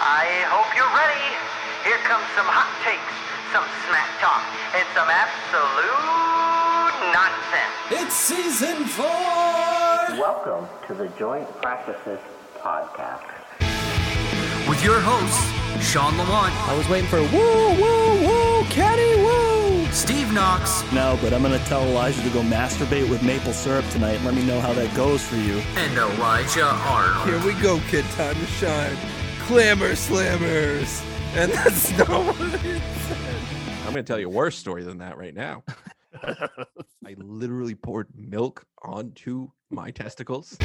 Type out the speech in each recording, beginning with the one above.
I hope you're ready. Here comes some hot takes, some smack talk, and some absolute nonsense. It's season four. Welcome to the Joint Practices Podcast. with your hosts, Shawn Lamont, I was waiting for woo, woo, woo, Kenny, woo. Steve Knox, No, but I'm gonna tell Elijah to go masturbate with maple syrup tonight and let me know how that goes for you. and Elijah Arnold. Here we go, kid. Time to shine. Clamor slammers. And that's not what it said. I'm going to tell you a worse story than that right now. I literally poured milk onto my testicles.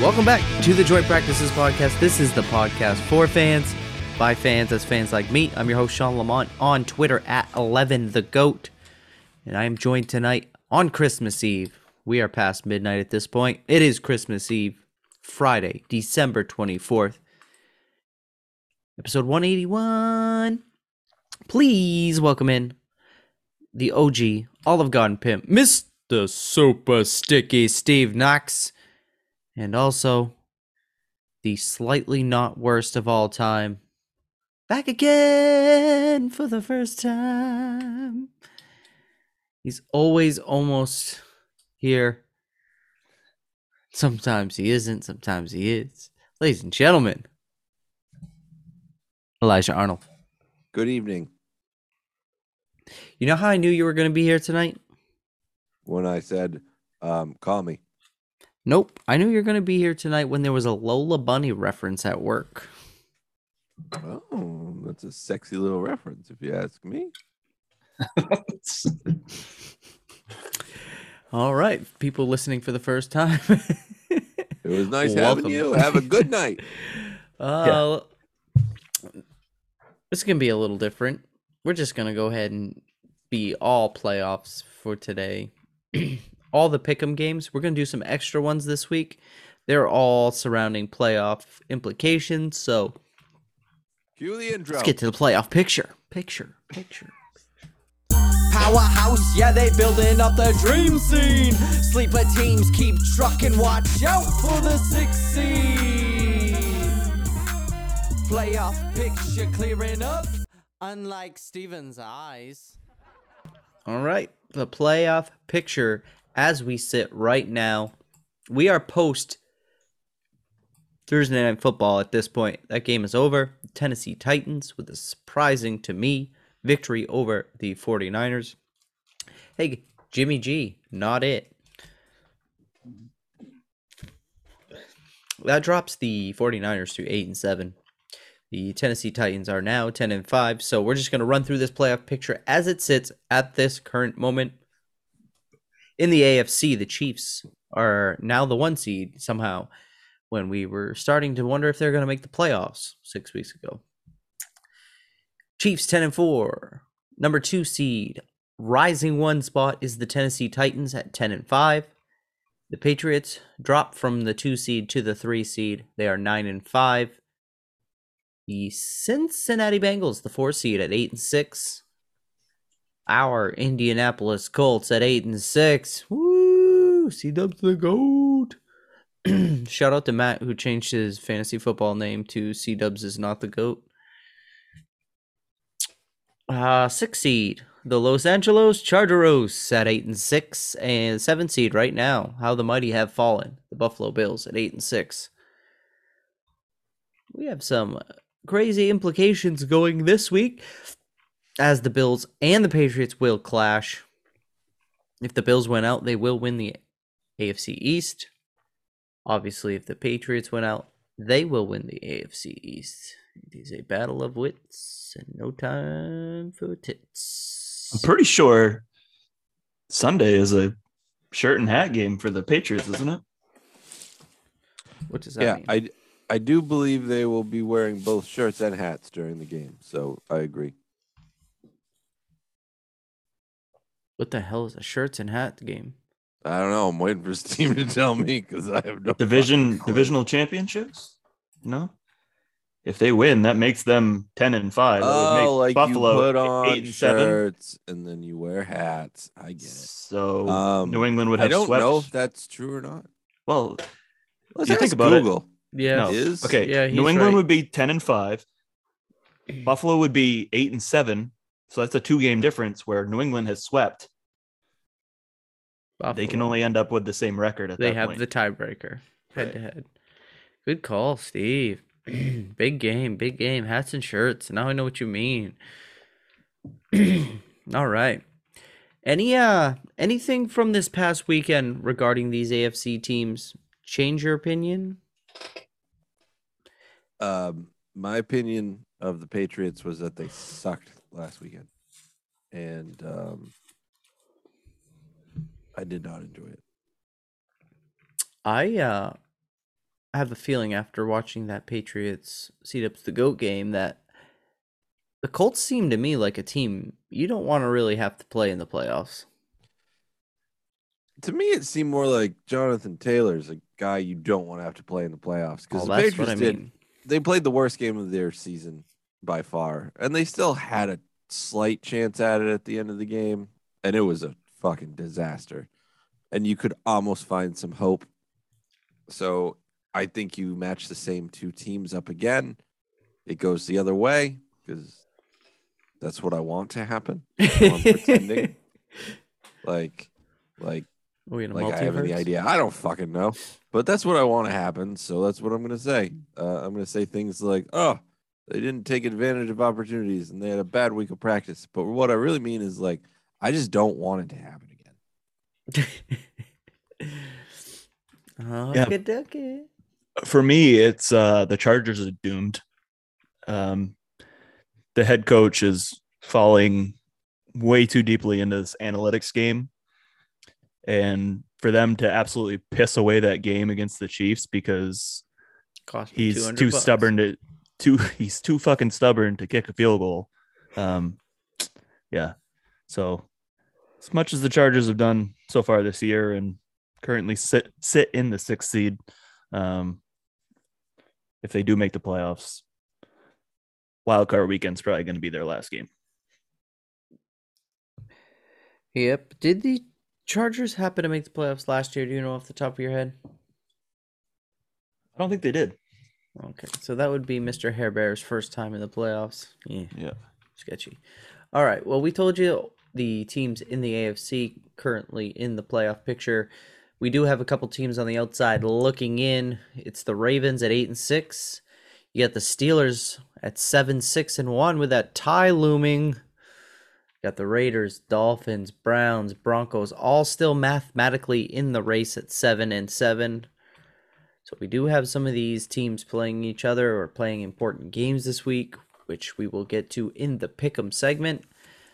Welcome back to the Joint Practices Podcast. This is the podcast for fans, by fans, as fans like me. I'm your host, Shawn Lamont, on Twitter at 11 the GOAT. And I am joined tonight on Christmas Eve. We are past midnight at this point. It is Christmas Eve, Friday, December 24th, episode 181. Please welcome in the OG, Olive Garden Pimp, Mr. Super Sticky Steve Knox and also the slightly not worst of all time. Back again for the first time. He's always almost here. Sometimes he isn't, sometimes he is. Ladies and gentlemen, Elijah Arnold. Good evening. You know how I knew you were going to be here tonight? When I said, um, call me. Nope. I knew you were going to be here tonight when there was a Lola Bunny reference at work. Oh, that's a sexy little reference, if you ask me. All right, people listening for the first time. It was nice Welcome. having you. Have a good night. Uh, This is gonna be a little different. We're just gonna go ahead and be all playoffs for today. all the pick'em games. We're gonna do some extra ones this week. They're all surrounding playoff implications. So Cue the intro. let's get to the playoff picture. Picture. Picture. Powerhouse, yeah, they building up the dream scene. Sleeper teams keep trucking, watch out for the six seed. Playoff picture clearing up, unlike Steven's eyes. All right, the playoff picture as we sit right now. We are post Thursday night football at this point. That game is over. Tennessee Titans with a surprising to me victory over the 49ers. Hey, Jimmy G, not it. That drops the 49ers to 8 and 7. The Tennessee Titans are now 10 and 5. So we're just going to run through this playoff picture as it sits at this current moment. In the AFC, the Chiefs are now the one seed somehow when we were starting to wonder if they're going to make the playoffs 6 weeks ago. Chiefs 10 and 4. Number 2 seed, rising one spot is the Tennessee Titans at 10 and 5. The Patriots drop from the 2 seed to the 3 seed. They are 9 and 5. The Cincinnati Bengals, the 4 seed at 8 and 6. Our Indianapolis Colts at 8 and 6. Woo! C Dub's the GOAT. Shout out to Matt who changed his fantasy football name to C Dubs is not the GOAT. Uh, six seed, the Los Angeles Chargeros at eight and six, and seven seed right now. How the mighty have fallen. The Buffalo Bills at eight and six. We have some crazy implications going this week, as the Bills and the Patriots will clash. If the Bills went out, they will win the AFC East. Obviously, if the Patriots went out, they will win the AFC East. It is a battle of wits and no time for tits. I'm pretty sure Sunday is a shirt and hat game for the Patriots, isn't it? What does that Yeah, mean? I, I do believe they will be wearing both shirts and hats during the game. So I agree. what the hell is a shirts and hat game? I don't know. I'm waiting for Steve to tell me because I have no Division divisional championships? No. If they win, that makes them ten and five. That would Oh, like Buffalo you put on eight and seven. shirts and then you wear hats. I get it. So Um, New England would have. I have don't swept. know if that's true or not. Well, Let's you ask think about it. Google. Yeah. No. Is Okay. Yeah, New England right. would be 10 and 5. Buffalo would be 8 and 7. So that's a two game difference where New England has swept. They can only end up with the same record at that. They have point. the tiebreaker head to head. Good call, Steve. big game, big game. Hats and shirts. Now I know what you mean. All right. Any uh anything from this past weekend regarding these AFC teams change your opinion? Um, my opinion of the Patriots was that they sucked last weekend, and um, I did not enjoy it. I uh have a feeling after watching that Patriots seat up the goat game that the Colts seem to me like a team you don't want to really have to play in the playoffs. To me, it seemed more like Jonathan Taylor's a guy you don't want to have to play in the playoffs because Oh, the that's Patriots what I did. They played the worst game of their season by far, and they still had a slight chance at it at the end of the game, and it was a fucking disaster. And you could almost find some hope. So I think you match the same two teams up again. It goes the other way because that's what I want to happen. I'm pretending. Like, like we in a like I have any multiverse? idea. I don't fucking know. But that's what I want to happen. So that's what I'm going to say. Uh, I'm going to say things like, oh, they didn't take advantage of opportunities and they had a bad week of practice. But what I really mean is like, I just don't want it to happen again. Yeah. Okey-dokey. For me, it's uh the Chargers are doomed. Um the head coach is falling way too deeply into this analytics game. And for them to absolutely piss away that game against the Chiefs because he's too bucks. stubborn to too he's too fucking stubborn to kick a field goal. Um yeah. So as much as the Chargers have done so far this year and currently sit sit in the sixth seed, um if they do make the playoffs, wild card weekend's probably going to be their last game. Yep. Did the Chargers happen to make the playoffs last year? Do you know off the top of your head? I don't think they did. Okay, so that would be Mr. Hair Bear's first time in the playoffs. Yeah, Yeah. sketchy. All right. Well, we told you the teams in the AFC currently in the playoff picture. We do have a couple teams on the outside looking in. It's the Ravens at eight and six. You got the Steelers at seven, six, and one with that tie looming. Got the Raiders, Dolphins, Browns, Broncos, all still mathematically in the race at seven and seven. So we do have some of these teams playing each other or playing important games this week, which we will get to in the pick'em segment.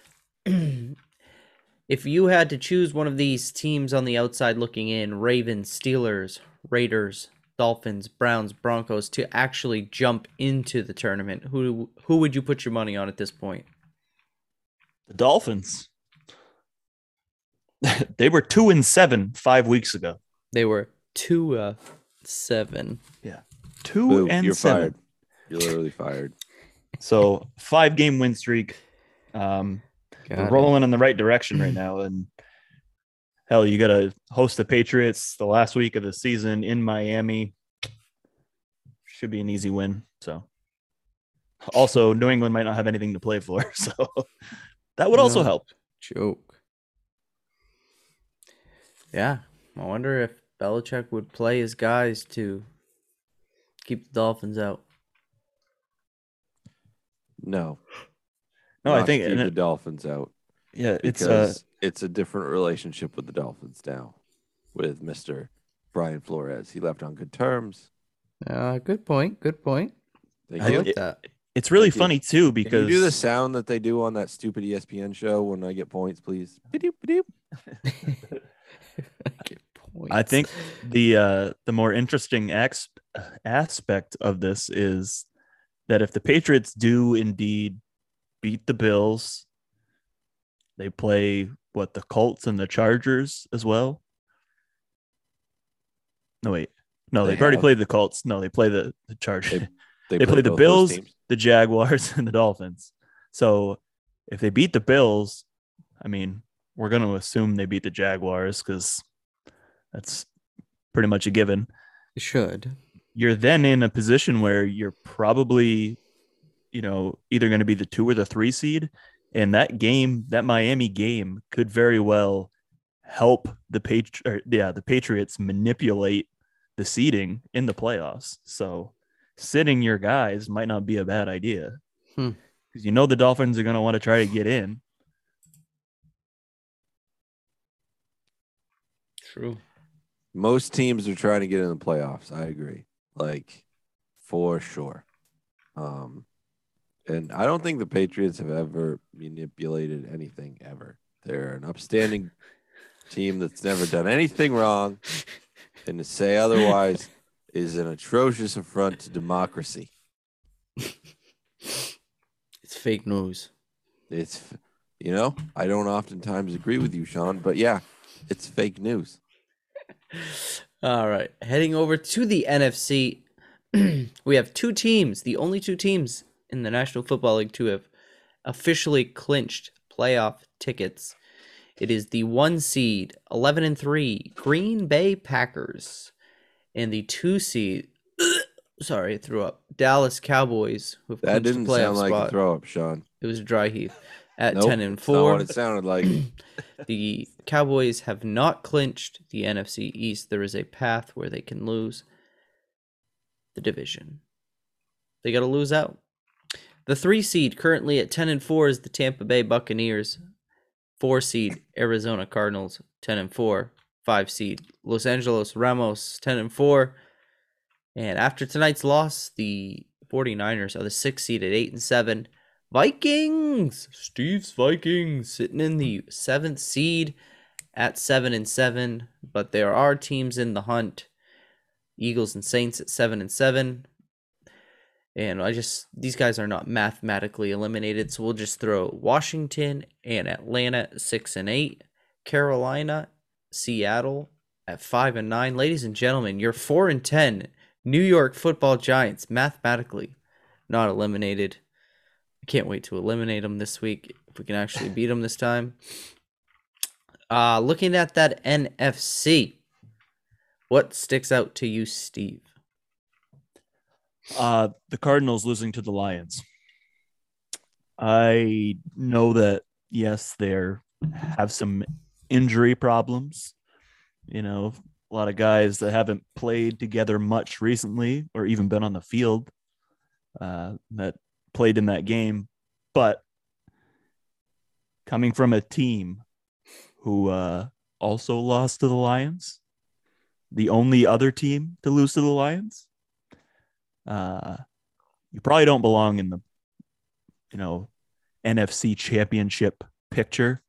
if you had to choose one of these teams on the outside looking in, Ravens, Steelers, Raiders, Dolphins, Browns, Broncos to actually jump into the tournament, who who would you put your money on at this point? The Dolphins. they were 2 and 7 5 weeks ago. They were two uh seven. Yeah. 2 Boo, and you're 7. fired. You're literally fired. So, 5 game win streak. Um Got we're it. rolling in the right direction right now and hell you got to host the patriots the last week of the season in miami should be an easy win so also new england might not have anything to play for so that would also help Joke. Yeah, I wonder if Belichick would play his guys to keep the Dolphins out. No. no i think keep and the it- Dolphins out yeah it's uh because it's a different relationship with the Dolphins now with Mr. Brian Flores. He left on good terms. Uh, good point. Good point. Thank I you. like that. It's really Thank you. funny too Can because you do the sound that they do on that stupid ESPN show when I get points, please? Ba-doop, ba-doop. I think the uh, the more interesting ex- aspect of this is that if the Patriots do indeed beat the Bills, they play what the Colts and the Chargers as well. No wait, no, They they've already played the Colts. No, they play the the Chargers. They, They, play the Bills, teams. The Jaguars, and the Dolphins. So if they beat the Bills, I mean, we're going to assume they beat the Jaguars because that's pretty much a given. should. you're then in a position where you're probably, you know, either going to be the two or the three seed. And that game, that Miami game, could very well help the Patri- or, yeah, the Patriots manipulate the seeding in the playoffs. So sitting your guys might not be a bad idea. Hmm. Because you know the Dolphins are going to want to try to get in. True. Most teams are trying to get in the playoffs. I agree. Like for sure. Um and I don't think the Patriots have ever manipulated anything ever. They're an upstanding team that's never done anything wrong. And to say otherwise is an atrocious affront to democracy. It's fake news. It's you know, I don't oftentimes agree with you, Shawn, but yeah, it's fake news. All right. Heading over to the NFC, we have two teams, the only two teams in the National Football League to have officially clinched playoff tickets. It is the one seed, 11 and 3, Green Bay Packers, and the two seed, sorry, threw up, Dallas Cowboys, who That didn't sound like spot. a throw up, Sean. It was dry heave at Nope, 10 and that's not 4. what it sounded like. The Cowboys have not clinched the NFC East. There is a path where they can lose the division. They got to lose out. The three seed currently at 10 and 4 is the Tampa Bay Buccaneers. Four seed Arizona Cardinals, 10 and 4. Five seed Los Angeles Ramos, 10 and 4. And after tonight's loss, the 49ers are the sixth seed at 8 and 7. Vikings, Steve's Vikings, sitting in the seventh seed at seven and seven. But there are teams in the hunt: Eagles and Saints at seven and seven. And I just these guys are not mathematically eliminated, so we'll just throw Washington and Atlanta six and eight, Carolina, Seattle at five and nine. Ladies and gentlemen, your four and ten New York Football Giants mathematically not eliminated. I can't wait to eliminate them this week if we can actually beat them this time. Uh, looking at that NFC, what sticks out to you, Steve? Uh, the Cardinals losing to the Lions. I know that yes, they're have some injury problems. You know, a lot of guys that haven't played together much recently or even been on the field uh, that played in that game. But coming from a team who uh, also lost to the Lions, the only other team to lose to the Lions, uh, you probably don't belong in the, you know, NFC championship picture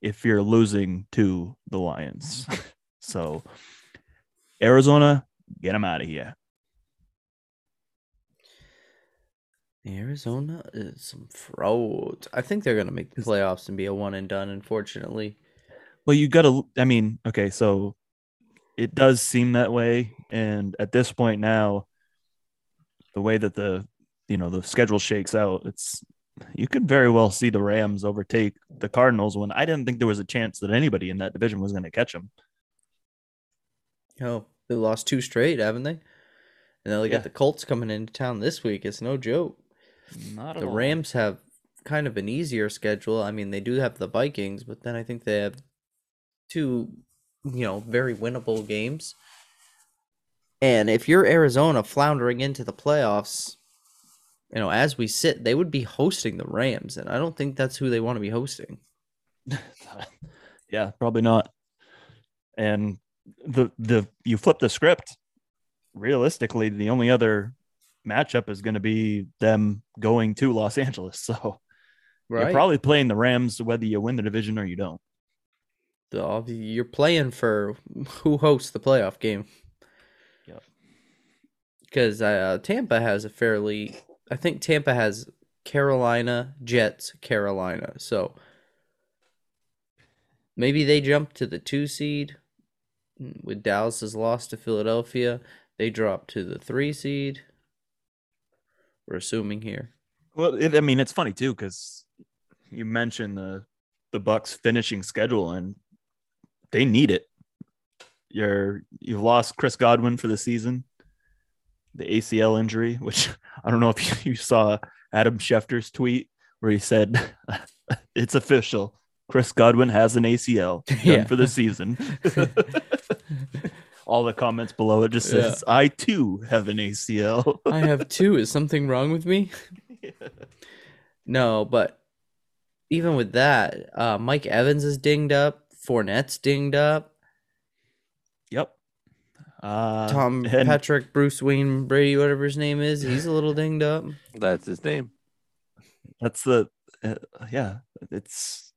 if you're losing to the Lions. so, Arizona, get them out of here. Arizona is some frauds. I think they're gonna make the playoffs and be a one and done. Unfortunately, Well, you got to, I mean, okay, so it does seem that way. And at this point now, the way that the, you know, the schedule shakes out, it's, you could very well see the Rams overtake the Cardinals when I didn't think there was a chance that anybody in that division was going to catch them. oh, they lost two straight, haven't they? And then they Yeah. got the Colts coming into town this week. It's no joke. Not The Rams have kind of an easier schedule. I mean, they do have the Vikings, but then I think they have two, you know, very winnable games. And if you're Arizona floundering into the playoffs, you know, as we sit, they would be hosting the Rams, and I don't think that's who they want to be hosting. yeah, probably not. And the the you flip the script. Realistically, the only other matchup is going to be them going to Los Angeles. So you're probably playing the Rams whether you win the division or you don't. The- you're playing for who hosts the playoff game. Yep. Because uh, Tampa has a fairly, I think Tampa has Carolina, Jets, Carolina. So maybe they jump to the two seed. With Dallas's loss to Philadelphia, they drop to the three seed. We're assuming here. Well, it, I mean, it's funny too because you mentioned the the Bucks finishing schedule, and they need it. You're you've lost Chris Godwin for the season. The ACL injury, which I don't know if you saw Adam Schefter's tweet where he said it's official. Chris Godwin has an ACL done Yeah. for the season. All the comments below it just says, I too have an ACL. I have two. Is something wrong with me? No, but even with that, uh, Mike Evans is dinged up. Fournette's dinged up. Yep. Uh, Tom and- Patrick, Bruce Wayne Brady, whatever his name is, he's a little dinged up. That's his name. that's the uh, yeah it's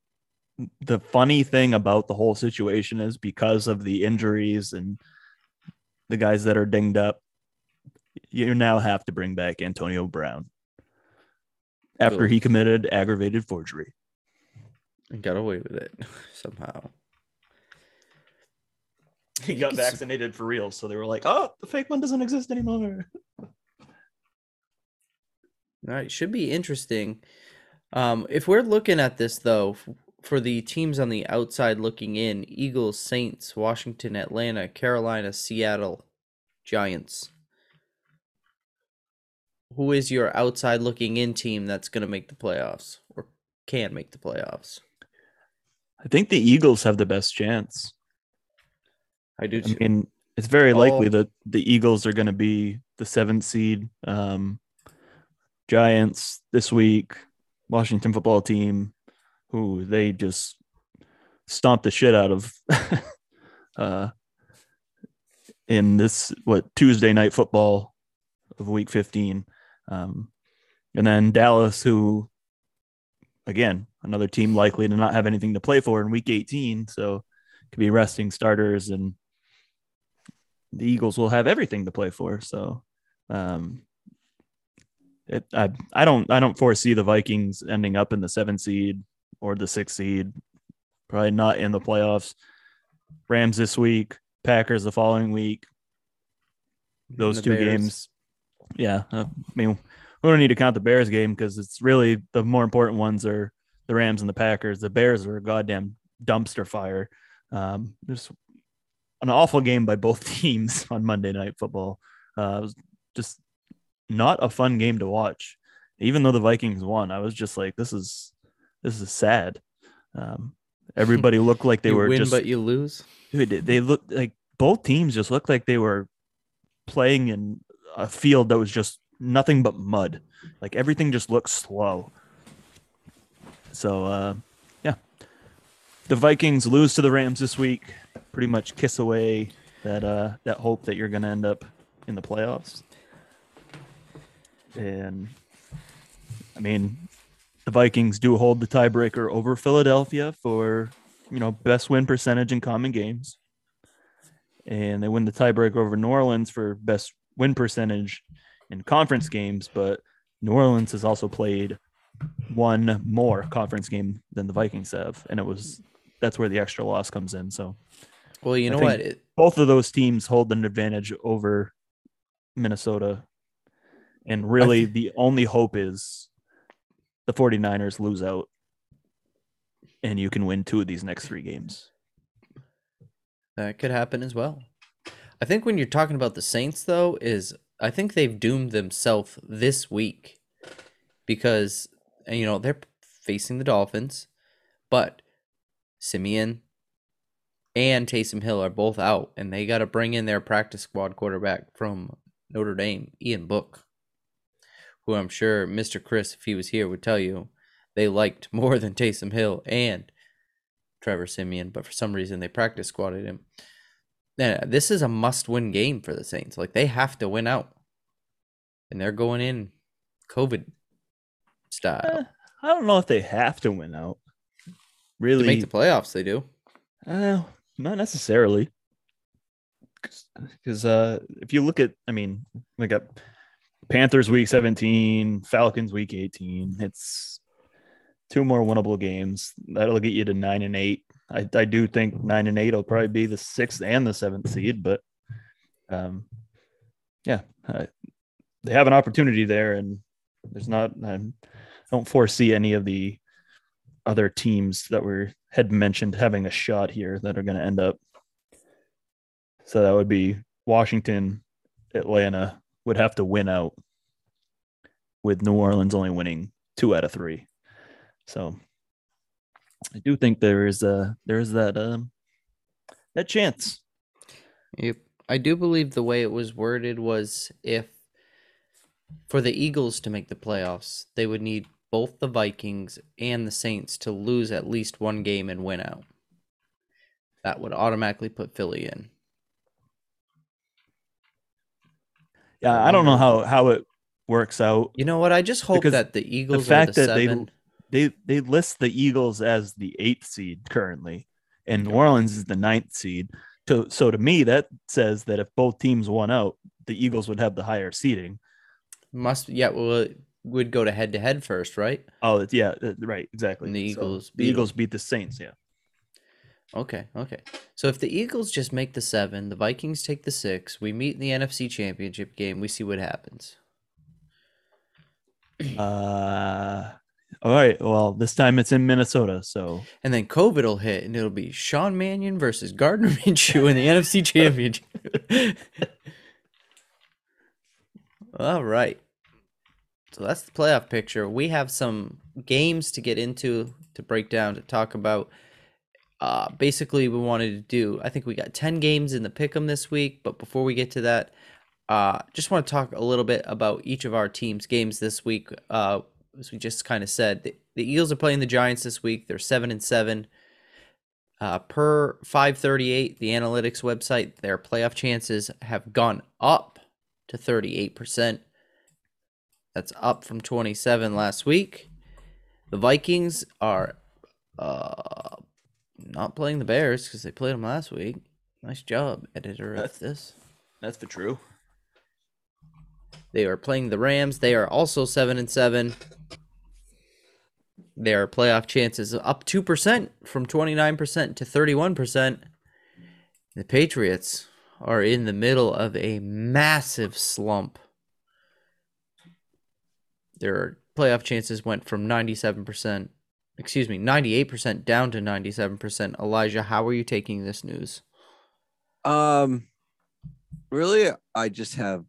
the funny thing about the whole situation is because of the injuries and the guys that are dinged up you now have to bring back antonio brown after Ugh. he committed aggravated forgery And got away with it somehow. he got vaccinated for real so they were like oh the fake one doesn't exist anymore All right, should be interesting. Um, if we're looking at this though, for the teams on the outside looking in, Eagles, Saints, Washington, Atlanta, Carolina, Seattle, Giants. Who is your outside looking in team that's going to make the playoffs or can make the playoffs? i think the eagles have the best chance I do I mean, it's very likely Oh. that the Eagles are going to be the seventh seed. Um, Giants this week, Washington football team, who they just stomped the shit out of uh, in this what Tuesday night football of week 15. Um, and then Dallas, who again, another team likely to not have anything to play for in week 18. So could be resting starters and the Eagles will have everything to play for. So um it I I don't I don't foresee the Vikings ending up in the seventh seed or the sixth seed. Probably not in the playoffs. Rams this week, Packers the following week. Those two Bears. games. Yeah. uh, I mean, we don't need to count the Bears game because it's really the more important ones are the Rams and the Packers. The Bears are a goddamn dumpster fire. Um, there's an awful game by both teams on Monday Night Football. Uh, it was just not a fun game to watch. Even though the Vikings won, I was just like, this is this is sad. Um, everybody looked like they you were win, just but you lose. dude, they looked like both teams just looked like they were playing in a field that was just nothing but mud. Like everything just looked slow. So uh. The Vikings lose to the Rams this week, pretty much kiss away that uh that hope that you're gonna end up in the playoffs. And I mean the Vikings do hold the tiebreaker over Philadelphia for you know, best win percentage in common games. And they win the tiebreaker over New Orleans for best win percentage in conference games, but New Orleans has also played one more conference game than the Vikings have, and it was that's where the extra loss comes in. So Well, you I know what? It, both of those teams hold an advantage over Minnesota. And really the only hope is the 49ers lose out and you can win two of these next three games. That could happen as well. I think when you're talking about the Saints, though, is I think they've doomed themselves this week because you know they're facing the Dolphins, but Siemian and Taysom Hill are both out, and they got to bring in their practice squad quarterback from Notre Dame, Ian Book, who I'm sure Mr. Chris, if he was here, would tell you they liked more than Taysom Hill and Trevor Siemian, but for some reason they practice squatted him. Yeah, this is a must-win game for the Saints. Like they have to win out, and they're going in COVID style Eh, I don't know if they have to win out. To Really, make the playoffs. They do. Uh, not necessarily. Because uh, if you look at, I mean, we got Panthers week 17, Falcons week 18. It's two more winnable games. That'll get you to nine and eight. I, I do think nine and eight will probably be the sixth and the seventh seed, but um, yeah, uh, they have an opportunity there, and there's not. I don't foresee any of the other teams that were had mentioned having a shot here that are going to end up. So that would be Washington, Atlanta, would have to win out, with New Orleans only winning two out of three. So I do think there is a there is that um that chance. Yep. I do believe the way it was worded was if for the Eagles to make the playoffs, they would need both the Vikings and the Saints to lose at least one game and win out. That would automatically put Philly in. Yeah, I don't know how how it works out. You know what? I just hope Because that the Eagles the fact are the that they seven. they they list the Eagles as the eighth seed currently, and New Orleans is the ninth seed. So so to me, that says that if both teams won out, the Eagles would have the higher seeding. Must yeah, well would go to head to head first, right? Oh, yeah, right, exactly. And the So Eagles the beat 'em. Eagles beat the Saints. Yeah, Okay, okay. So if the Eagles just make the seven, the Vikings take the six, we meet in the NFC championship game, we see what happens. uh, all right. Well, this time it's in Minnesota, so And then COVID will hit and it'll be Sean Mannion versus Gardner Minshew in the NFC championship. All right. So that's the playoff picture. We have some games to get into, to break down, to talk about. Uh, basically, we wanted to do. I think we got ten games in the pick'em this week. But before we get to that, uh, just want to talk a little bit about each of our teams' games this week. Uh, as we just kind of said, the, the Eagles are playing the Giants this week. They're seven and seven. Uh, per 538, the analytics website, their playoff chances have gone up to 38%. That's up from 27 last week. The Vikings are uh, not playing the Bears because they played them last week. Nice job, editor of this. that's for true. They are playing the Rams. They are also seven and seven. Their playoff chances up two percent from twenty nine percent to thirty one percent. The Patriots are in the middle of a massive slump. Their playoff chances went from ninety seven percent, excuse me, ninety eight percent down to ninety seven percent. Elijah, how are you taking this news? Um, really, I just have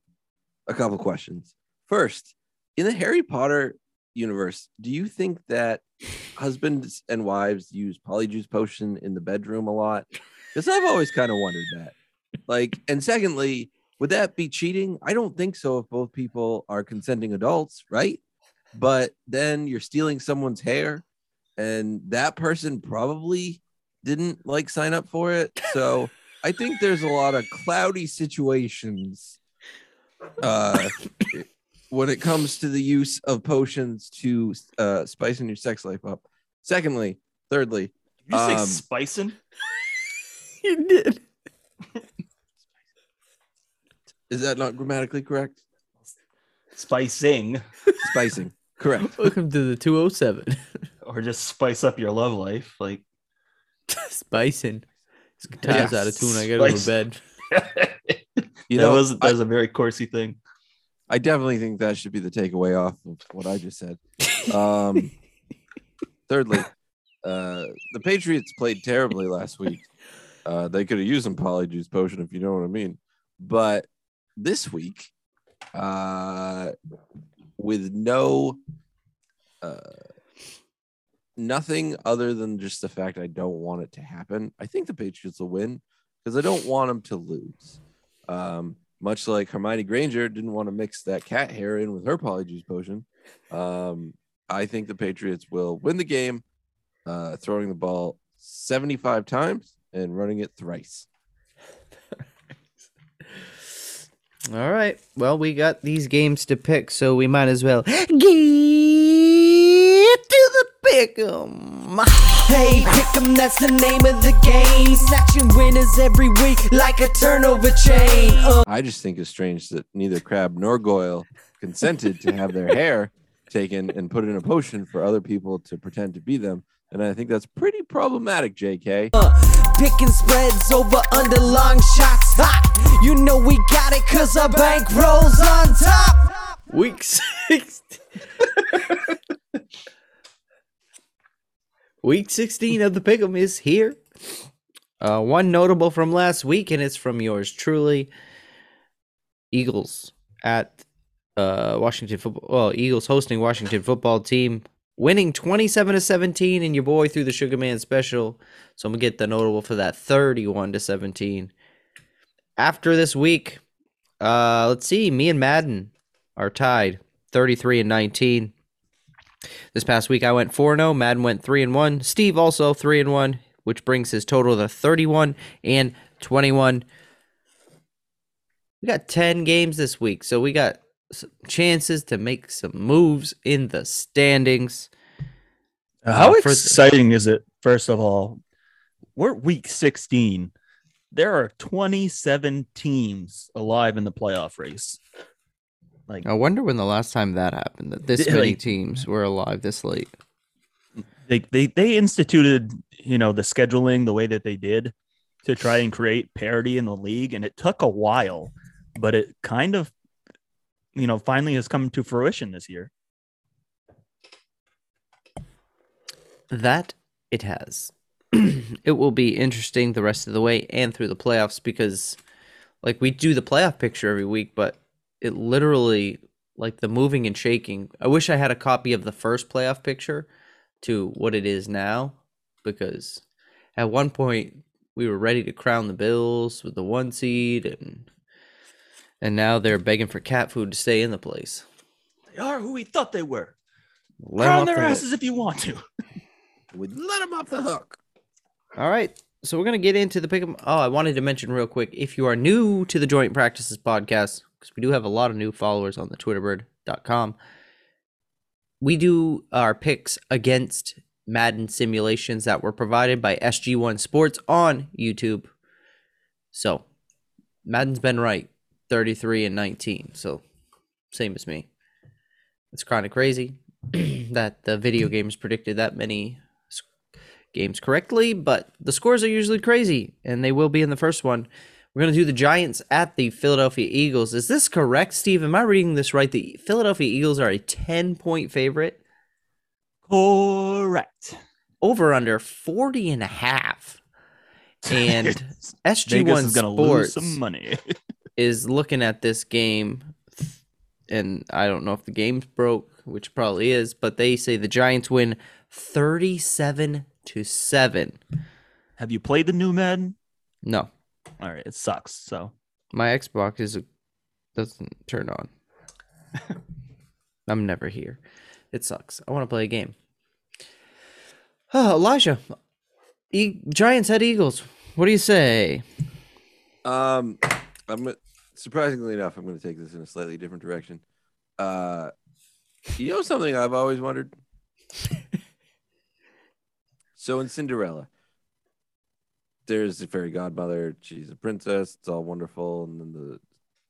a couple questions. First, in the Harry Potter universe, do you think that husbands and wives use polyjuice potion in the bedroom a lot? Because I've always kind of wondered that. Like, and secondly, would that be cheating? I don't think so if both people are consenting adults, right? But then you're stealing someone's hair, and that person probably didn't like sign up for it. So I think there's a lot of cloudy situations uh, when it comes to the use of potions to uh, spicing your sex life up. Secondly, thirdly, Did you say Um, spicing? You did. is that not grammatically correct? Spicing, Spicing, correct. Welcome to the two oh seven. or just spice up your love life, like. Spicing. This guitar's Yeah, out of tune. I gotta go to bed. You that know, was that I- was a very coursey thing. I definitely think that should be the takeaway off of what I just said. Um, thirdly, uh, the Patriots played terribly last week. Uh, they could have used some polyjuice potion if you know what I mean. But this week, uh, with no, uh, nothing other than just the fact I don't want it to happen, I think the Patriots will win because I don't want them to lose. Um, much like Hermione Granger didn't want to mix that cat hair in with her polyjuice potion. Um, I think the Patriots will win the game, uh, throwing the ball 75 times and running it thrice. All right. Well, we got these games to pick, so we might as well get to the pick 'em. Hey, pick 'em, that's the name of the game. Snatching winners every week like a turnover chain. Uh. I just think it's strange that neither Crabbe nor Goyle consented to have their hair taken and put in a potion for other people to pretend to be them. And I think that's pretty problematic, JK. Picking spreads over under long shots. Ha! You know we got it cause our bank rolls on top. Week six. Week 16 of the Pick'em is here. Uh, one notable from last week, and it's from yours truly. Eagles at uh, Washington football. Well, Eagles hosting Washington football team, winning 27 to 17, and your boy threw the Sugar Man special. So I'm gonna get the notable for that 31 to 17. After this week, uh, let's see, me and Madden are tied 33 and 19. This past week I went 4 0, Madden went 3 and 1, Steve also 3 and 1, which brings his total to 31 and 21. We got 10 games this week, so we got some chances to make some moves in the standings. How Uh, exciting is it? First of all, we're week 16. There are 27 teams alive in the playoff race. Like I wonder when the last time that happened that this many like- teams were alive this late. they, they they instituted, you know, the scheduling the way that they did to try and create parity in the league, and it took a while, but it kind of, you know, finally has come to fruition this year. That it has. it will be interesting the rest of the way and through the playoffs because like we do the playoff picture every week, but it literally like the moving and shaking. I wish I had a copy of the first playoff picture to what it is now because at one point we were ready to crown the Bills with the one seed and and now they're begging for cat food to stay in the place. They are who we thought they were. Let 'em Crown off their the hook. asses if you want to. Would let them off the hook. All right. So we're gonna get into the pick 'em. Oh, I wanted to mention real quick. If you are new to the Joint Practices podcast, because we do have a lot of new followers on the Twitterbird.com, we do our picks against Madden simulations that were provided by SG1 Sports on YouTube. So Madden's been right, 33 and 19. So same as me. It's kind of crazy that the video games predicted that many games correctly, but the scores are usually crazy, and they will be in the first one. We're going to do the Giants at the Philadelphia Eagles. Is this correct, Steve? Am I reading this right? The Philadelphia Eagles are a 10 point favorite, Correct. over under 40 and a half. And Vegas SG1 is gonna Sports lose some money. is looking at this game, and I don't know if the game's broke, which probably is, but they say the Giants win 37 to 7. Have you played the new Madden? No, All right, it sucks. So my Xbox is doesn't turn on. I'm never here. It sucks. I want to play a game. Oh, Elijah, e- Giants at Eagles. What do you say? Um, I'm gonna- surprisingly enough, I'm going to take this in a slightly different direction. Uh, you know something I've always wondered. so in Cinderella, there's the fairy godmother. She's a princess. It's all wonderful, and then the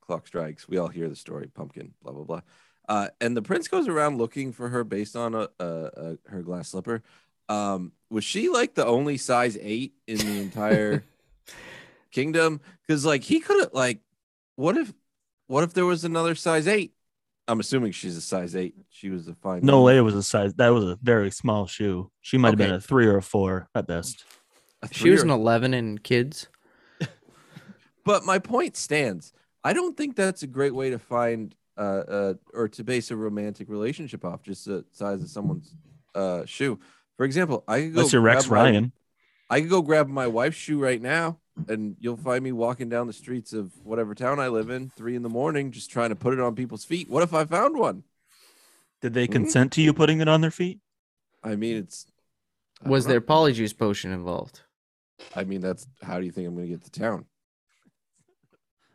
clock strikes. We all hear the story. Pumpkin. Blah blah blah. Uh, and the prince goes around looking for her based on a, a, a her glass slipper. Um, was she like the only size eight in the entire kingdom? Because like he could have like, what if, what if there was another size eight? I'm assuming she's a size eight. She was a fine. no way it was a size. That was a very small shoe. She might have been a three or a four at best. She was or- an 11 in kids. But my point stands. I don't think that's a great way to find uh, uh or to base a romantic relationship off just the size of someone's uh shoe. For example, I could go Unless you're Rex grab my- Ryan. I could go grab my wife's shoe right now, and you'll find me walking down the streets of whatever town I live in, three in the morning, just trying to put it on people's feet. What if I found one? Did they Mhm. consent to you putting it on their feet? I mean, it's. I Was there know. polyjuice potion involved? I mean, that's how do you think I'm going to get to town?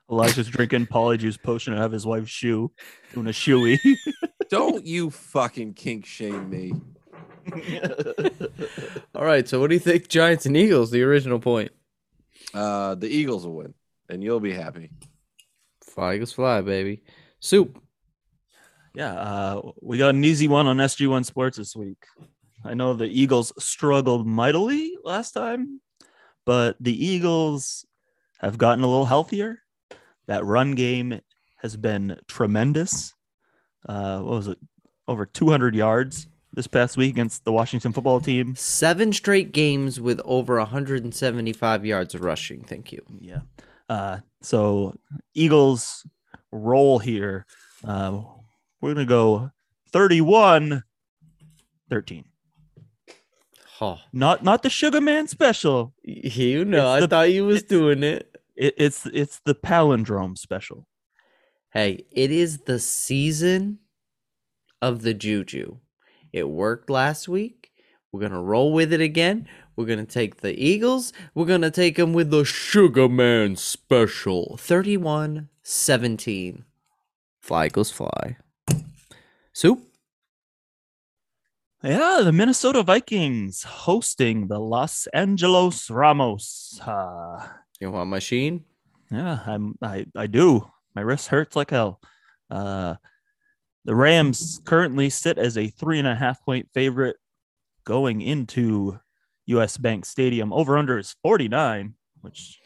Elijah's drinking polyjuice potion out of his wife's shoe, doing a shoey. Don't you fucking kink shame me. All right, so what do you think Giants and Eagles, the original point? Uh, the Eagles will win, and you'll be happy. Fly Eagles fly, baby. Soup. yeah, uh, we got an easy one on SG1 Sports this week. I know the Eagles struggled mightily last time, but the Eagles have gotten a little healthier. That run game has been tremendous. Uh, what was it? Over 200 yards this past week against the Washington football team. Seven straight games with over 175 yards of rushing. Thank you. Yeah. Uh, so Eagles roll here. Uh, we're gonna go 31 13. Oh, Not not the Sugar Man special. you know, It's I the- thought you was doing it. It, it's it's the palindrome special. Hey, it is the season of the juju. It worked last week. We're gonna roll with it again. We're gonna take the Eagles. We're gonna take them with the Sugar Man special. 31 17. Fly goes fly. Soup. Yeah, the Minnesota Vikings hosting the Los Angeles Rams. Uh, You want machine? yeah, I'm I I do. My wrist hurts like hell. Uh, the Rams currently sit as a three and a half point favorite going into US Bank Stadium. Over under is 49, which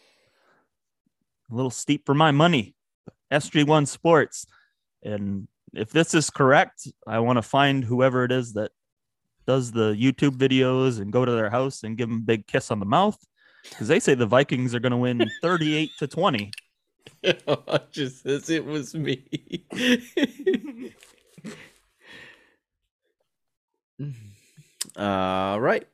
a little steep for my money. SG1 Sports. And if this is correct, I want to find whoever it is that does the YouTube videos and go to their house and give them a big kiss on the mouth because they say the Vikings are going to win 38 to 20. Just as it was me. Mm-hmm. All right,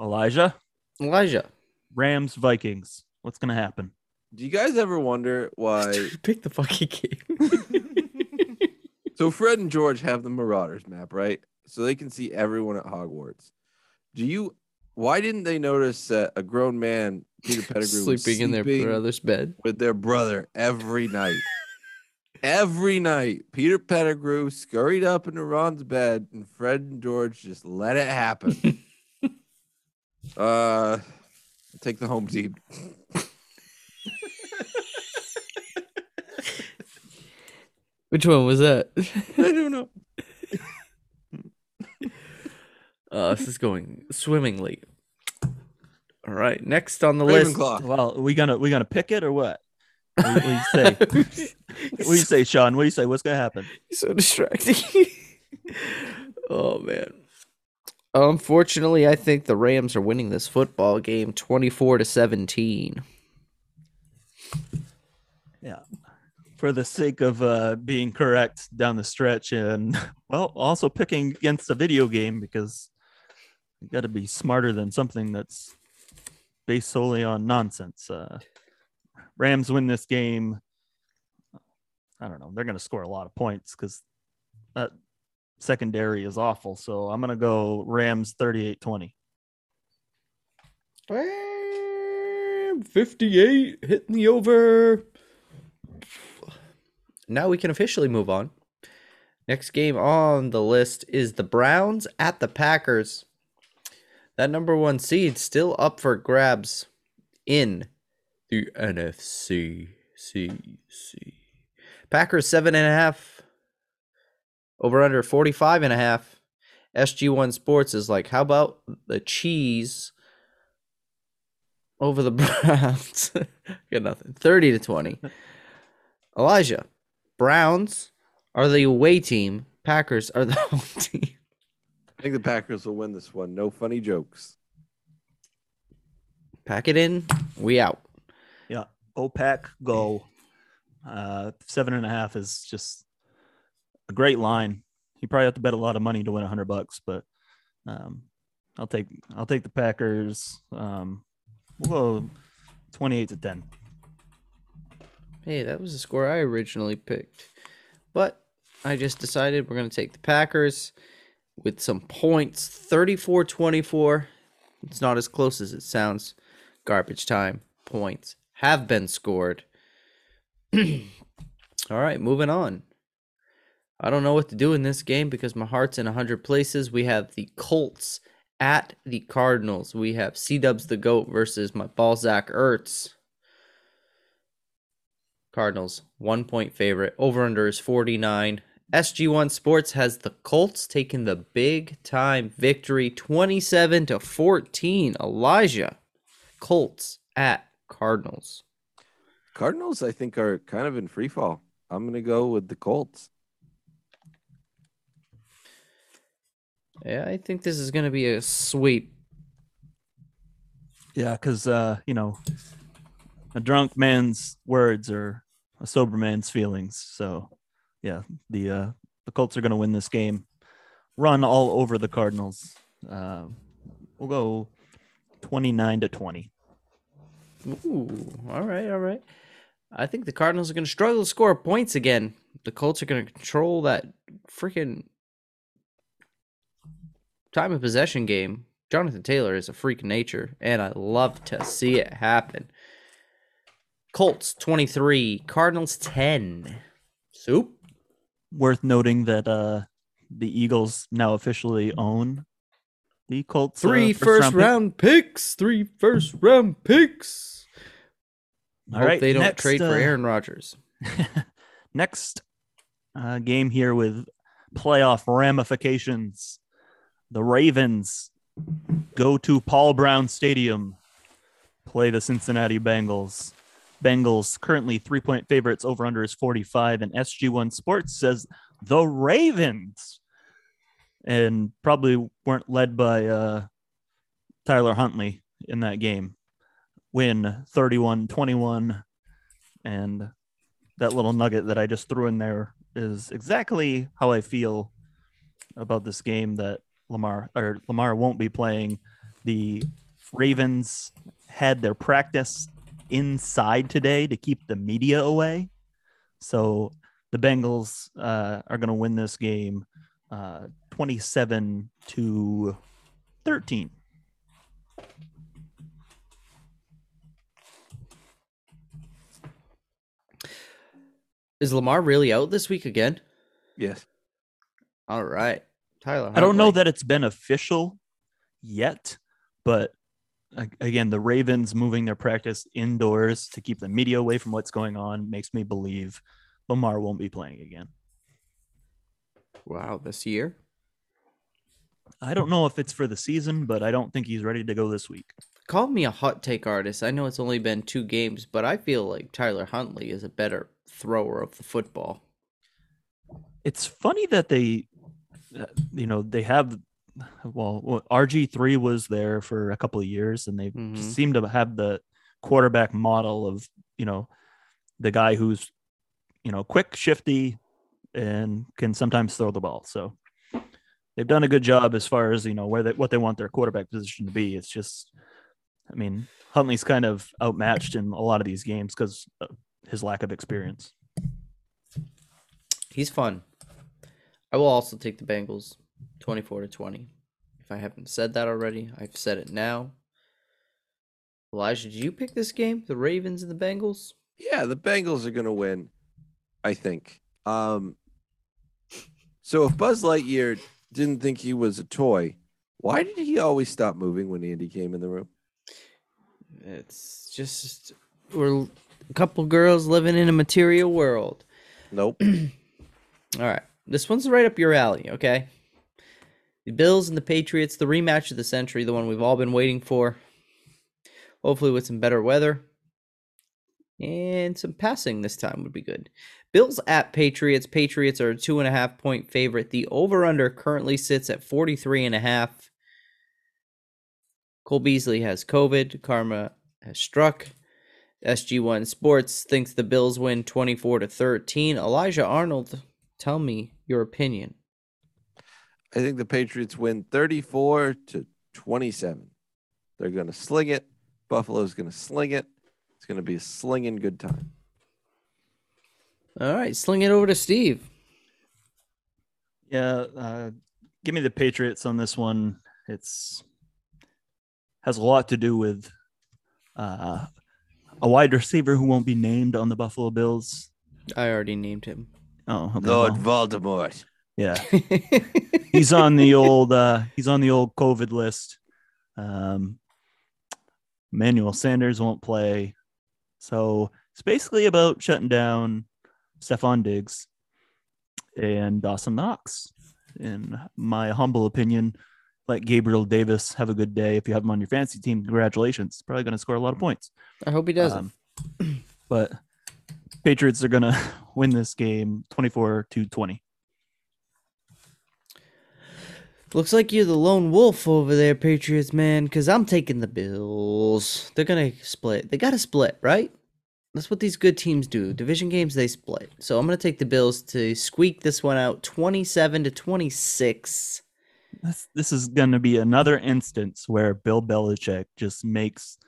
Elijah, Elijah, Rams, Vikings. What's going to happen? Do you guys ever wonder why? pick the fucking game. so Fred and George have the Marauders map, right? So they can see everyone at Hogwarts. Do you? Why didn't they notice that a grown man, Peter Pettigrew, was sleeping in their brother's bed. with their brother every night? Every night, Peter Pettigrew scurried up into Ron's bed, and Fred and George just let it happen. uh, take the home team. Which one was that? I don't know. Uh, this is going swimmingly. All right, next on the list. Ravenclaw. Well, we gonna we gonna pick it or what? What, what do you say? what do you say, Sean? What do you say? What's gonna happen? so distracting. oh man. Unfortunately, I think the Rams are winning this football game 24 to 17. Yeah. For the sake of uh, being correct down the stretch, and well, also picking against a video game because you got to be smarter than something that's based solely on nonsense. Uh, Rams win this game. I don't know. They're going to score a lot of points because that secondary is awful. So I'm going to go Rams 38 20. 58 hitting the over. Now we can officially move on. Next game on the list is the Browns at the Packers. That number one seed still up for grabs in the NFC. C C. Packers seven and a half. Over under 45 and a half. SG1 Sports is like, how about the cheese over the Browns? Got nothing. 30 to 20. Elijah, Browns are the away team. Packers are the home team. I think the Packers will win this one. No funny jokes. Pack it in. We out. OPEC go. Uh, seven and a half is just a great line. You probably have to bet a lot of money to win a hundred bucks, but um, I'll take I'll take the Packers. Um, we'll go twenty-eight to ten. Hey, that was the score I originally picked. But I just decided we're going to take the Packers with some points 34 24. It's not as close as it sounds. Garbage time points have been scored. All right, moving on. I don't know what to do in this game because my heart's in 100 places. We have the Colts at the Cardinals. We have C Dubs the GOAT versus my Balzac Ertz. Cardinals, one point favorite. Over under is 49. SG1 Sports has the Colts taking the big time victory 27 to 14. Elijah, Colts at Cardinals. Cardinals, I think, are kind of in free fall. I'm gonna go with the Colts. Yeah, I think this is going to be a sweep. Yeah, because uh, you know, a drunk man's words are a sober man's feelings. So, yeah, the uh, the Colts are going to win this game. Run all over the Cardinals. Uh, we'll go twenty nine to twenty. Ooh, all right, all right. I think the Cardinals are going to struggle to score points again. The Colts are going to control that freaking time of possession game. Jonathan Taylor is a freak of nature, and I love to see it happen. Colts 23, Cardinals 10. Soup? Worth noting that uh, the Eagles now officially own the Colts. uh, Three first pick. round picks. Three first round picks. All Hope right, they don't next, trade for uh, Aaron Rodgers. Next uh, game here with playoff ramifications. The Ravens go to Paul Brown Stadium, play the Cincinnati Bengals. Bengals currently three point favorites. Over under is 45. And SG1 Sports says the Ravens, and probably weren't led by uh, Tyler Huntley in that game, win 31 21. And that little nugget that I just threw in there is exactly how I feel about this game that Lamar or Lamar won't be playing. The Ravens had their practice inside today to keep the media away. So the Bengals uh, are going to win this game uh, 27 to 13. Is Lamar really out this week again? Yes. All right. Tyler. I don't know Huntley. that it's been official yet, but again, the Ravens moving their practice indoors to keep the media away from what's going on makes me believe Lamar won't be playing again. Wow, this year? I don't know if it's for the season, but I don't think he's ready to go this week. Call me a hot take artist. I know it's only been two games, but I feel like Tyler Huntley is a better thrower of the football. It's funny that they, uh, you know, they have. Well, RG three was there for a couple of years, and they Mhm. seem to have the quarterback model of you know the guy who's you know quick, shifty, and can sometimes throw the ball. So they've done a good job as far as you know where they what they want their quarterback position to be. It's just, I mean, Huntley's kind of outmatched in a lot of these games because his lack of experience. He's fun. I will also take the Bengals 24 to 20. If I haven't said that already, I've said it now. Elijah, did you pick this game? The Ravens and the Bengals? Yeah, the Bengals are going to win, I think. Um, so if Buzz Lightyear didn't think he was a toy, why did he always stop moving when Andy came in the room? It's just we're a couple girls living in a material world. Nope. All right. This one's right up your alley, okay? The Bills and the Patriots, the rematch of the century, the one we've all been waiting for. Hopefully, with some better weather and some passing this time would be good. Bills at Patriots. Patriots are a two and a half point favorite. The over under currently sits at 43 and a half. Cole Beasley has COVID. Karma has struck. SG1 Sports thinks the Bills win 24 to 13. Elijah Arnold, tell me your opinion. I think the Patriots win 34 to 27. They're going to sling it. Buffalo's going to sling it. It's going to be a slinging good time. All right, sling it over to Steve. Yeah, uh, give me the Patriots on this one. It's has a lot to do with uh, a wide receiver who won't be named on the Buffalo Bills. I already named him. Oh, okay, Lord Voldemort. yeah, he's on the old uh, he's on the old COVID list. Um, Manuel Sanders won't play, so it's basically about shutting down Stefon Diggs and Dawson Knox. In my humble opinion, let Gabriel Davis have a good day. If you have him on your fantasy team, congratulations. Probably going to score a lot of points. I hope he doesn't. Um, but Patriots are going to win this game 24 to 20. Looks like you're the lone wolf over there, Patriots man, because I'm taking the Bills. They're gonna split. They gotta split, right? That's what these good teams do. Division games they split. So I'm gonna take the Bills to squeak this one out, 27 to 26. This, this is going to be another instance where Bill Belichick just makes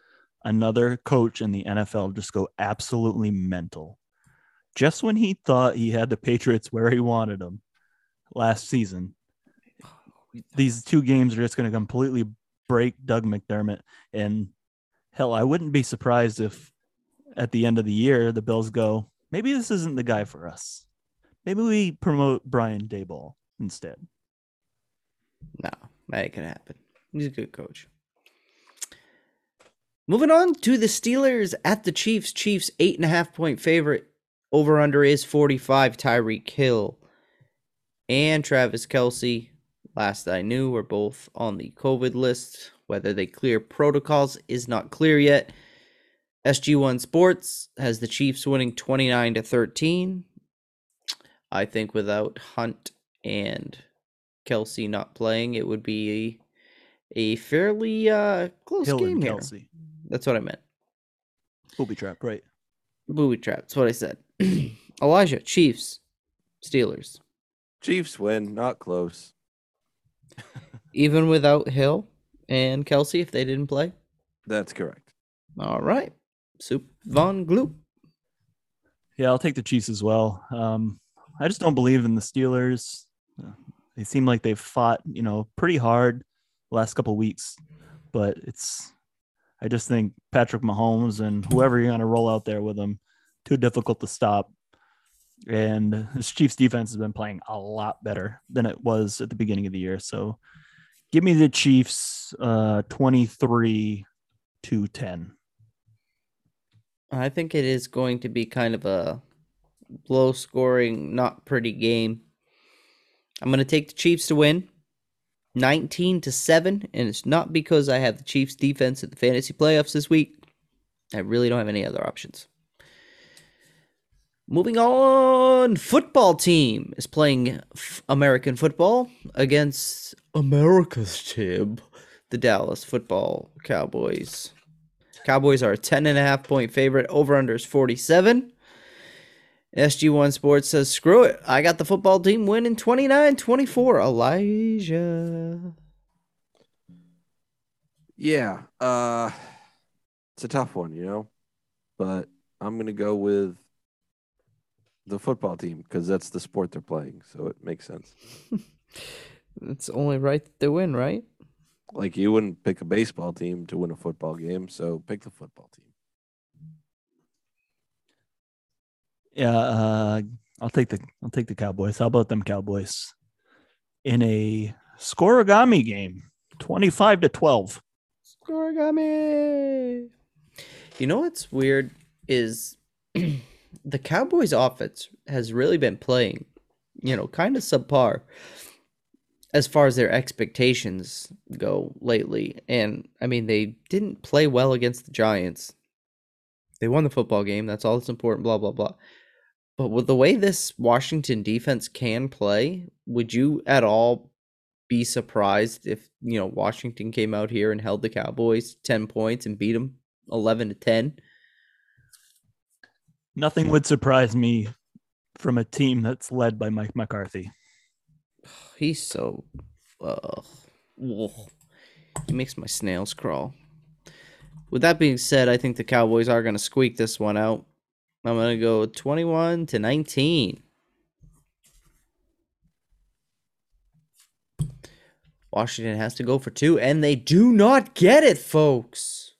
another coach in the NFL just go absolutely mental. Just when he thought he had the Patriots where he wanted them last season, these two games are just going to completely break Doug McDermott. And hell, I wouldn't be surprised if at the end of the year the Bills go, maybe this isn't the guy for us. Maybe we promote Brian Daboll instead. No, that ain't gonna happen. He's a good coach. Moving on to the Steelers at the Chiefs. Chiefs eight and a half point favorite. Over under is 45. Tyreek Hill and Travis Kelce, last I knew, were both on the COVID list. Whether they clear protocols is not clear yet. SG1 Sports has the Chiefs winning 29 to 13. I think without Hunt and Kelce not playing, it would be a, a fairly uh, close Hill game and here. Kelce. That's what I meant. Booby trap, right? Booby trap. That's what I said. Elijah, Chiefs, Steelers. Chiefs win, not close. Even without Hill and Kelce, if they didn't play. That's correct. All right. Soup Von Gloop. Yeah, I'll take the Chiefs as well. Um, I just don't believe in the Steelers. They seem like they've fought, you know, pretty hard the last couple weeks, but it's. I just think Patrick Mahomes and whoever you're going to roll out there with them, too difficult to stop. And this Chiefs defense has been playing a lot better than it was at the beginning of the year. So, give me the Chiefs, uh, twenty-three to ten. I think it is going to be kind of a low scoring, not pretty game. I'm going to take the Chiefs to win 19 to 7, and it's not because I have the Chiefs defense at the fantasy playoffs this week. I really don't have any other options. Moving on, football team is playing f- American football against America's team, the Dallas Football Cowboys. Cowboys are a 10 and a half point favorite. Over under is 47. SG1 Sports says, screw it. I got the football team winning 29 24. Elijah. Yeah, uh it's a tough one, you know. But I'm gonna go with the football team because that's the sport they're playing, so it makes sense. It's only right that they win, right? Like you wouldn't pick a baseball team to win a football game, so pick the football team. Yeah, uh, I'll take the I'll take the Cowboys. How about them Cowboys in a scorigami game, twenty-five to twelve. Scorigami. You know what's weird is the Cowboys offense has really been playing, you know, kind of subpar as far as their expectations go lately. And I mean, they didn't play well against the Giants. They won the football game. That's all that's important, blah, blah, blah. But with the way this Washington defense can play, would you at all be surprised if, you know, Washington came out here and held the Cowboys 10 points and beat them 11 to 10? Nothing would surprise me from a team that's led by Mike McCarthy. He's so. Uh, he makes my snails crawl. With that being said, I think the Cowboys are going to squeak this one out. I'm going to go 21 to 19. Washington has to go for two, and they do not get it, folks.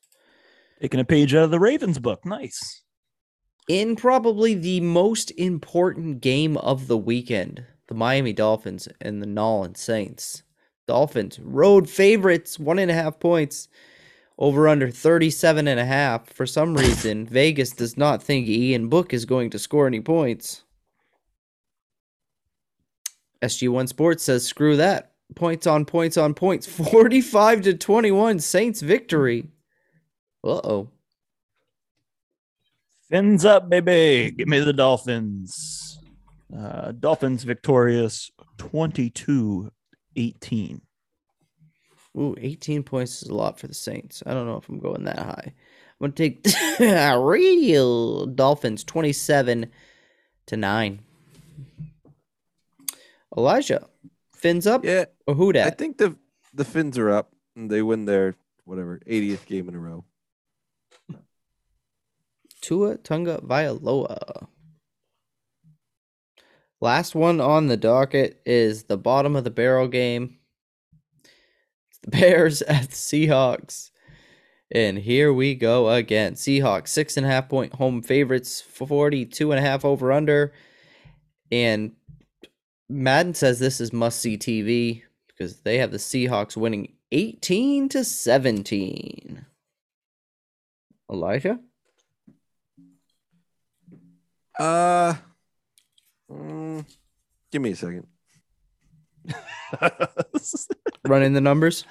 Taking a page out of the Ravens book. Nice. In probably the most important game of the weekend, the Miami Dolphins and the Nolan Saints. Dolphins, road favorites, one and a half points, over under 37 and a half. For some reason, Vegas does not think Ian Book is going to score any points. SG1 Sports says, screw that. Points on points on points. 45 to 21, Saints victory. Uh oh. Fins up, baby. Give me the Dolphins. Uh, Dolphins victorious 22 18. Ooh, 18 points is a lot for the Saints. I don't know if I'm going that high. I'm gonna take real Dolphins 27 to 9. Elijah, fins up Yeah, or who I think the the Fins are up and they win their whatever 80th game in a row. Tua Tagovailoa. Last one on the docket is the bottom of the barrel game. The Bears at the Seahawks. And here we go again. Seahawks, six and a half point home favorites, 42 and a half over under. And Madden says this is must see TV because they have the Seahawks winning 18 to 17. Elijah? Uh, mm, give me a second. Running the numbers?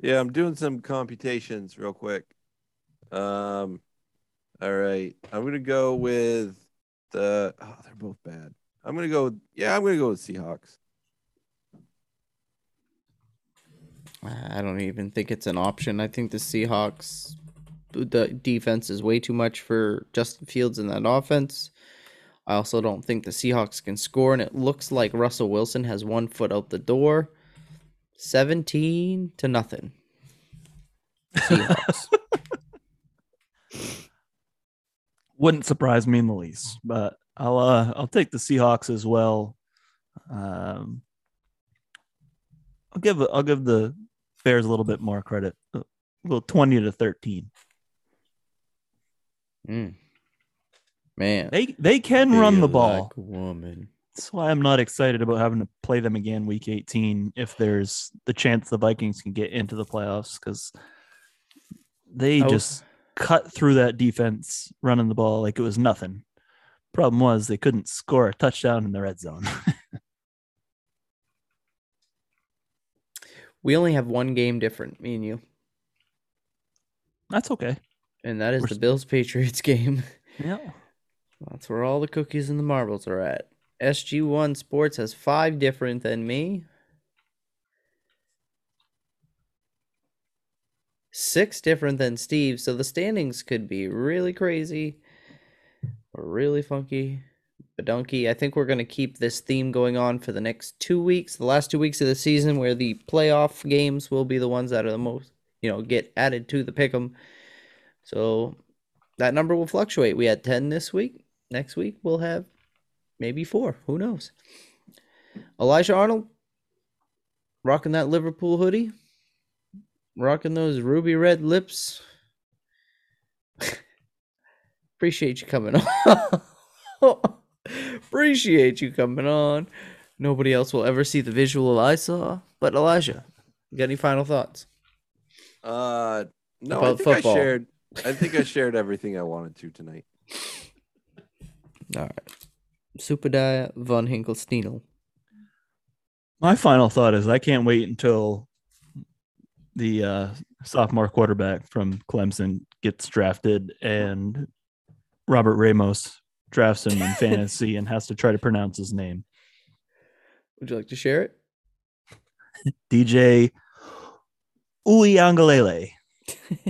Yeah, I'm doing some computations real quick. Um, all right, I'm gonna go with the. Oh, they're both bad. I'm gonna go. Yeah, I'm gonna go with Seahawks. I don't even think it's an option. I think the Seahawks, the defense is way too much for Justin Fields in that offense. I also don't think the Seahawks can score, and it looks like Russell Wilson has one foot out the door. 17 to nothing. Seahawks. Wouldn't surprise me in the least, but I'll uh I'll take the Seahawks as well. Um, I'll give I'll give the Bears a little bit more credit. A little twenty to thirteen. Mm. Man. They they can run the ball. like woman. That's why I'm not excited about having to play them again week 18 if there's the chance the Vikings can get into the playoffs because they Oh. just cut through that defense running the ball like it was nothing. Problem was they couldn't score a touchdown in the red zone. We only have one game different, me and you, That's okay. and that is We're the Bills Patriots game. Yeah. That's where all the cookies and the marbles are at. SG1 Sports has five different than me. Six different than Steve. So the standings could be really crazy or really funky. Badunky. I think we're going to keep this theme going on for the next two weeks, the last two weeks of the season, where the playoff games will be the ones that are the most, you know, get added to the pick'em. So that number will fluctuate. We had 10 this week. Next week we'll have maybe four. Who knows? Elijah Arnold rocking that Liverpool hoodie, rocking those ruby red lips. Appreciate you coming on. Appreciate you coming on. Nobody else will ever see the visual I saw. But Elijah, you got any final thoughts? Uh, no, I think football. I shared. I think I shared everything I wanted to tonight. All right. Superdaya von Hinkelsteinel. My final thought is I can't wait until the uh, sophomore quarterback from Clemson gets drafted and Robert Ramos drafts him in fantasy and has to try to pronounce his name. Would you like to share it? DJ Uiagalelei.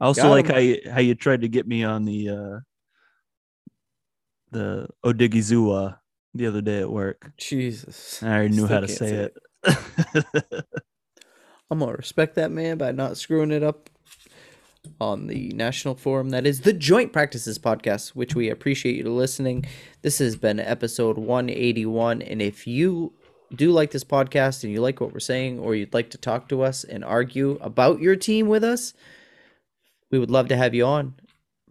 I also Got like him. how you, how you tried to get me on the uh, the Odighizuwa the other day at work. Jesus. I already knew Still how to say say it. I'm gonna respect that man by not screwing it up on the national forum that is the Joint Practices Podcast, which we appreciate you listening. This has been episode 181, and if you do like this podcast and you like what we're saying, or you'd like to talk to us and argue about your team with us, we would love to have you on.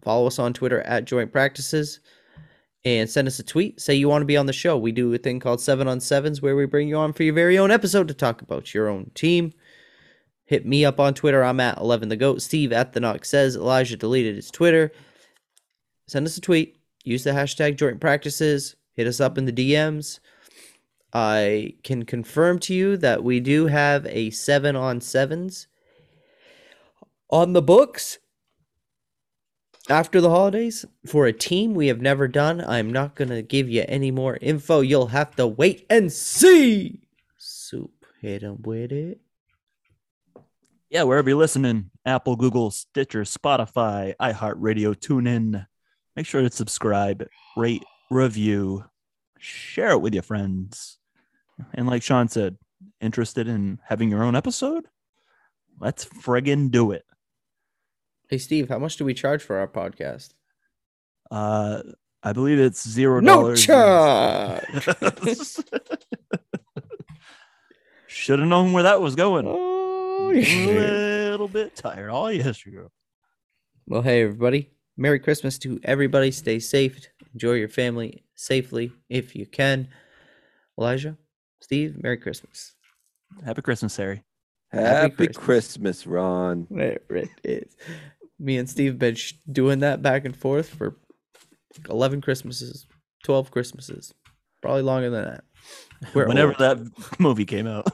Follow us on Twitter at Joint Practices and send us a tweet. Say you want to be on the show. We do a thing called Seven on Sevens where we bring you on for your very own episode to talk about your own team. Hit me up on Twitter. I'm at 11 the goat. Steve at the knock says Elijah deleted his Twitter. Send us a tweet. Use the hashtag joint practices. Hit us up in the DMs. I can confirm to you that we do have a seven on sevens on the books after the holidays for a team we have never done. I'm not going to give you any more info. You'll have to wait and see. Soup, hit him with it. Yeah, wherever you're listening, Apple, Google, Stitcher, Spotify, iHeartRadio, TuneIn. Make sure to subscribe, rate, review, share it with your friends. And like Sean said, interested in having your own episode? Let's friggin' do it. Hey Steve, how much do we charge for our podcast? Uh, I believe it's zero dollars. No dollars. charge. Should have known where that was going. Oh, A little bit tired. Oh yes, you. Well, hey everybody. Merry Christmas to everybody. Stay safe. Enjoy your family safely if you can. Elijah, Steve, Merry Christmas. Happy Christmas, Harry. Happy Christmas. Christmas, Ron. There it is. Me and Steve been sh- doing that back and forth for 11 Christmases, 12 Christmases, probably longer than that. We're Whenever old. that movie came out,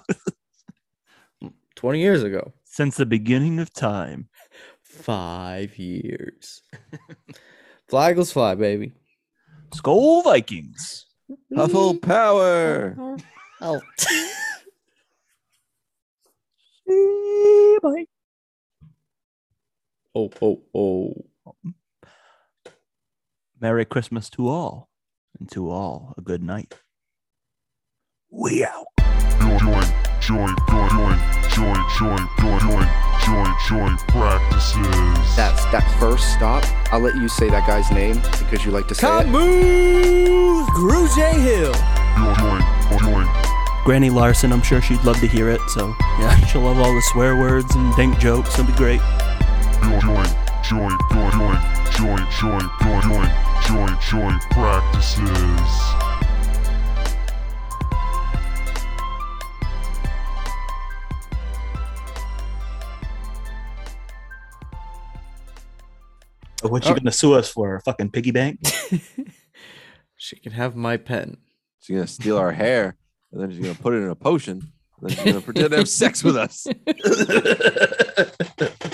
20 years ago. since the beginning of time. Five years. fly fly, baby. Skol Vikings. Huffle power. Oh. Oh, oh, oh. Merry Christmas to all, and to all a good night. We out. join, join, join, join, join, join, join, join, join practices. That's that first stop. I'll let you say that guy's name because you like to say it. Camus Gruge Hill. Join, join, join, Granny Larson, I'm sure she'd love to hear it. So, yeah, she'll love all the swear words and dank jokes. It'll be great. Join, join, join, join, join, join, join, join, join, join, join practices. What you gonna sue us for? A fucking piggy bank? She can have my pen. She's gonna steal our hair, and then she's gonna put it in a potion, and then she's gonna pretend to have sex with us.